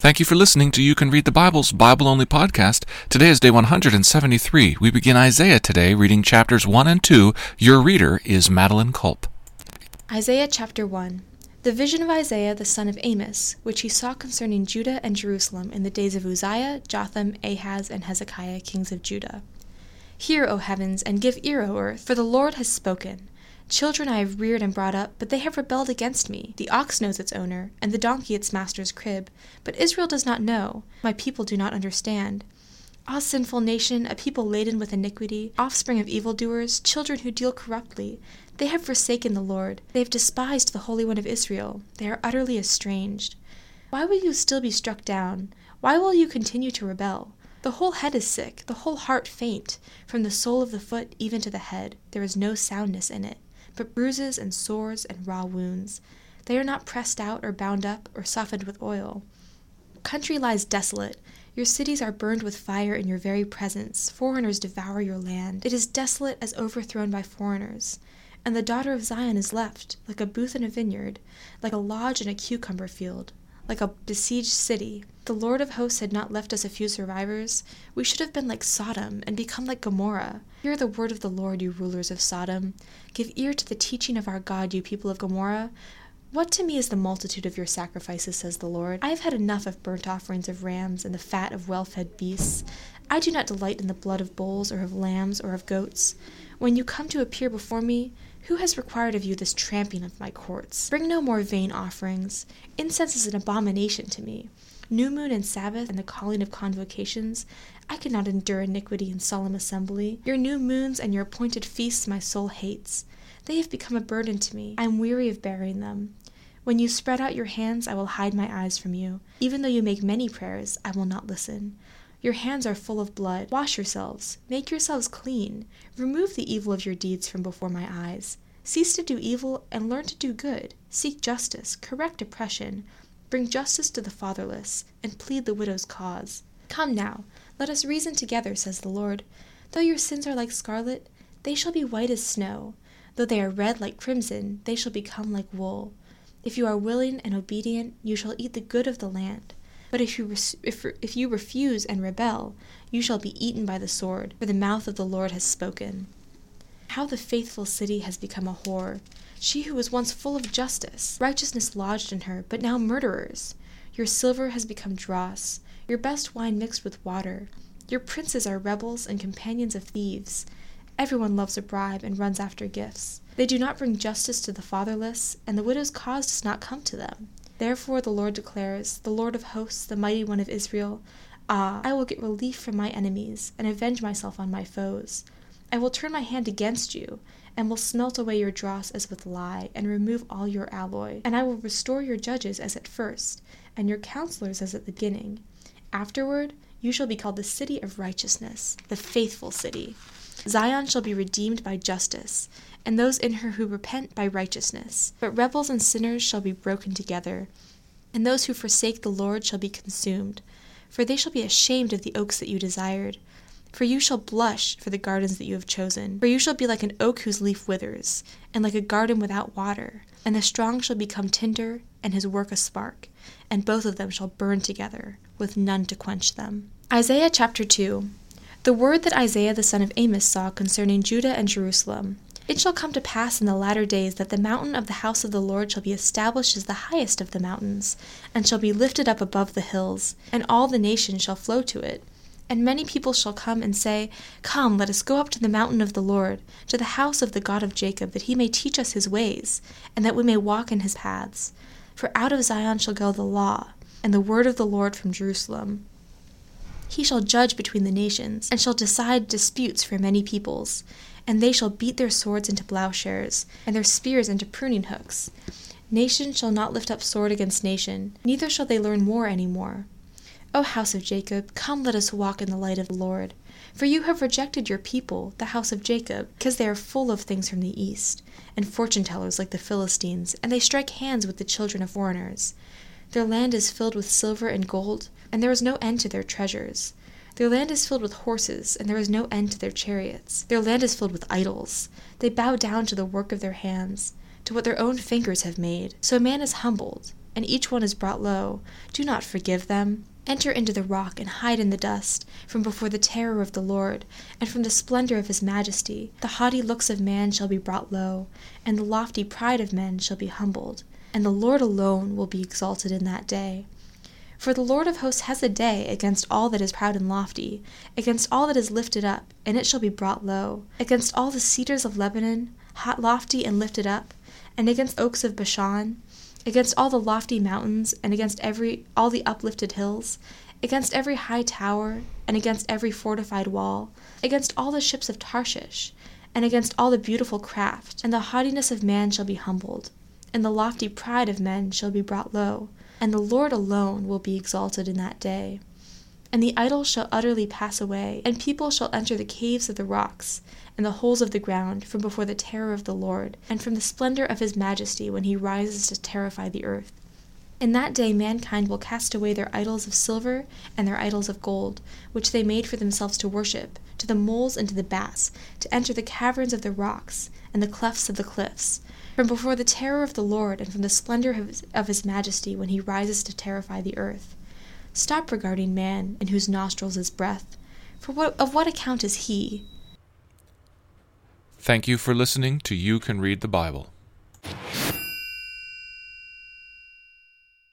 Thank you for listening to You Can Read the Bible's Bible Only podcast. Today is day 173. We begin Isaiah today, reading chapters 1 and 2. Your reader is Madeline Culp. Isaiah chapter 1 The vision of Isaiah the son of Amos, which he saw concerning Judah and Jerusalem in the days of Uzziah, Jotham, Ahaz, and Hezekiah, kings of Judah. Hear, O heavens, and give ear, O earth, for the Lord has spoken. Children I have reared and brought up, but they have rebelled against me. The ox knows its owner, and the donkey its master's crib, but Israel does not know. My people do not understand. Ah, sinful nation, a people laden with iniquity, offspring of evildoers, children who deal corruptly. They have forsaken the Lord. They have despised the Holy One of Israel. They are utterly estranged. Why will you still be struck down? Why will you continue to rebel? The whole head is sick, the whole heart faint. From the sole of the foot even to the head, there is no soundness in it but bruises and sores and raw wounds. They are not pressed out or bound up or softened with oil. Country lies desolate. Your cities are burned with fire in your very presence. Foreigners devour your land. It is desolate as overthrown by foreigners. And the daughter of Zion is left, like a booth in a vineyard, like a lodge in a cucumber field like a besieged city. The Lord of hosts had not left us a few survivors. We should have been like Sodom and become like Gomorrah. Hear the word of the Lord, you rulers of Sodom. Give ear to the teaching of our God, you people of Gomorrah. What to me is the multitude of your sacrifices, says the Lord? I have had enough of burnt offerings of rams and the fat of well fed beasts. I do not delight in the blood of bulls or of lambs or of goats. When you come to appear before me, who has required of you this tramping of my courts? Bring no more vain offerings. Incense is an abomination to me. New moon and Sabbath and the calling of convocations, I cannot endure iniquity in solemn assembly. Your new moons and your appointed feasts my soul hates. They have become a burden to me. I am weary of bearing them. When you spread out your hands, I will hide my eyes from you. Even though you make many prayers, I will not listen. Your hands are full of blood. Wash yourselves. Make yourselves clean. Remove the evil of your deeds from before my eyes. Cease to do evil and learn to do good. Seek justice. Correct oppression. Bring justice to the fatherless, and plead the widow's cause. Come now, let us reason together, says the Lord. Though your sins are like scarlet, they shall be white as snow. Though they are red like crimson, they shall become like wool. If you are willing and obedient, you shall eat the good of the land. But if you, if, if you refuse and rebel, you shall be eaten by the sword, for the mouth of the Lord has spoken. How the faithful city has become a whore, she who was once full of justice, righteousness lodged in her, but now murderers. Your silver has become dross, your best wine mixed with water. Your princes are rebels and companions of thieves. Everyone loves a bribe and runs after gifts. They do not bring justice to the fatherless, and the widow's cause does not come to them. Therefore the Lord declares, the Lord of hosts, the mighty one of Israel, Ah, I will get relief from my enemies, and avenge myself on my foes. I will turn my hand against you, and will smelt away your dross as with lye, and remove all your alloy. And I will restore your judges as at first, and your counselors as at the beginning. Afterward, you shall be called the city of righteousness, the faithful city. Zion shall be redeemed by justice, and those in her who repent by righteousness. But rebels and sinners shall be broken together, and those who forsake the Lord shall be consumed. For they shall be ashamed of the oaks that you desired. For you shall blush for the gardens that you have chosen. For you shall be like an oak whose leaf withers, and like a garden without water. And the strong shall become tinder, and his work a spark, and both of them shall burn together, with none to quench them. Isaiah chapter 2 The word that Isaiah the son of Amos saw concerning Judah and Jerusalem. It shall come to pass in the latter days that the mountain of the house of the Lord shall be established as the highest of the mountains, and shall be lifted up above the hills, and all the nations shall flow to it. And many people shall come and say, Come, let us go up to the mountain of the Lord, to the house of the God of Jacob, that he may teach us his ways, and that we may walk in his paths. For out of Zion shall go the law, and the word of the Lord from Jerusalem. He shall judge between the nations, and shall decide disputes for many peoples. And they shall beat their swords into plowshares, and their spears into pruning hooks. Nation shall not lift up sword against nation, neither shall they learn war any more. O house of Jacob, come let us walk in the light of the Lord. For you have rejected your people, the house of Jacob, because they are full of things from the east, and fortune tellers like the Philistines, and they strike hands with the children of foreigners. Their land is filled with silver and gold, and there is no end to their treasures. Their land is filled with horses, and there is no end to their chariots. Their land is filled with idols. They bow down to the work of their hands. to what their own fingers have made. So man is humbled, and each one is brought low. Do not forgive them. Enter into the rock and hide in the dust, from before the terror of the Lord, and from the splendor of his majesty. The haughty looks of man shall be brought low, and the lofty pride of men shall be humbled, and the Lord alone will be exalted in that day. For the Lord of hosts has a day against all that is proud and lofty, against all that is lifted up, and it shall be brought low, against all the cedars of Lebanon, hot lofty and lifted up, and against oaks of Bashan, against all the lofty mountains, and against every all the uplifted hills, against every high tower, and against every fortified wall, against all the ships of Tarshish, and against all the beautiful craft, and the haughtiness of man shall be humbled, and the lofty pride of men shall be brought low and the Lord alone will be exalted in that day. And the idols shall utterly pass away, and people shall enter the caves of the rocks, and the holes of the ground, from before the terror of the Lord, and from the splendor of his majesty when he rises to terrify the earth. In that day mankind will cast away their idols of silver and their idols of gold, which they made for themselves to worship, to the moles and to the bats, to enter the caverns of the rocks, and the clefts of the cliffs, from before the terror of the Lord and from the splendor of his, of his majesty when he rises to terrify the earth. Stop regarding man, in whose nostrils is breath. For what, of what account is he? Thank you for listening to You Can Read the Bible.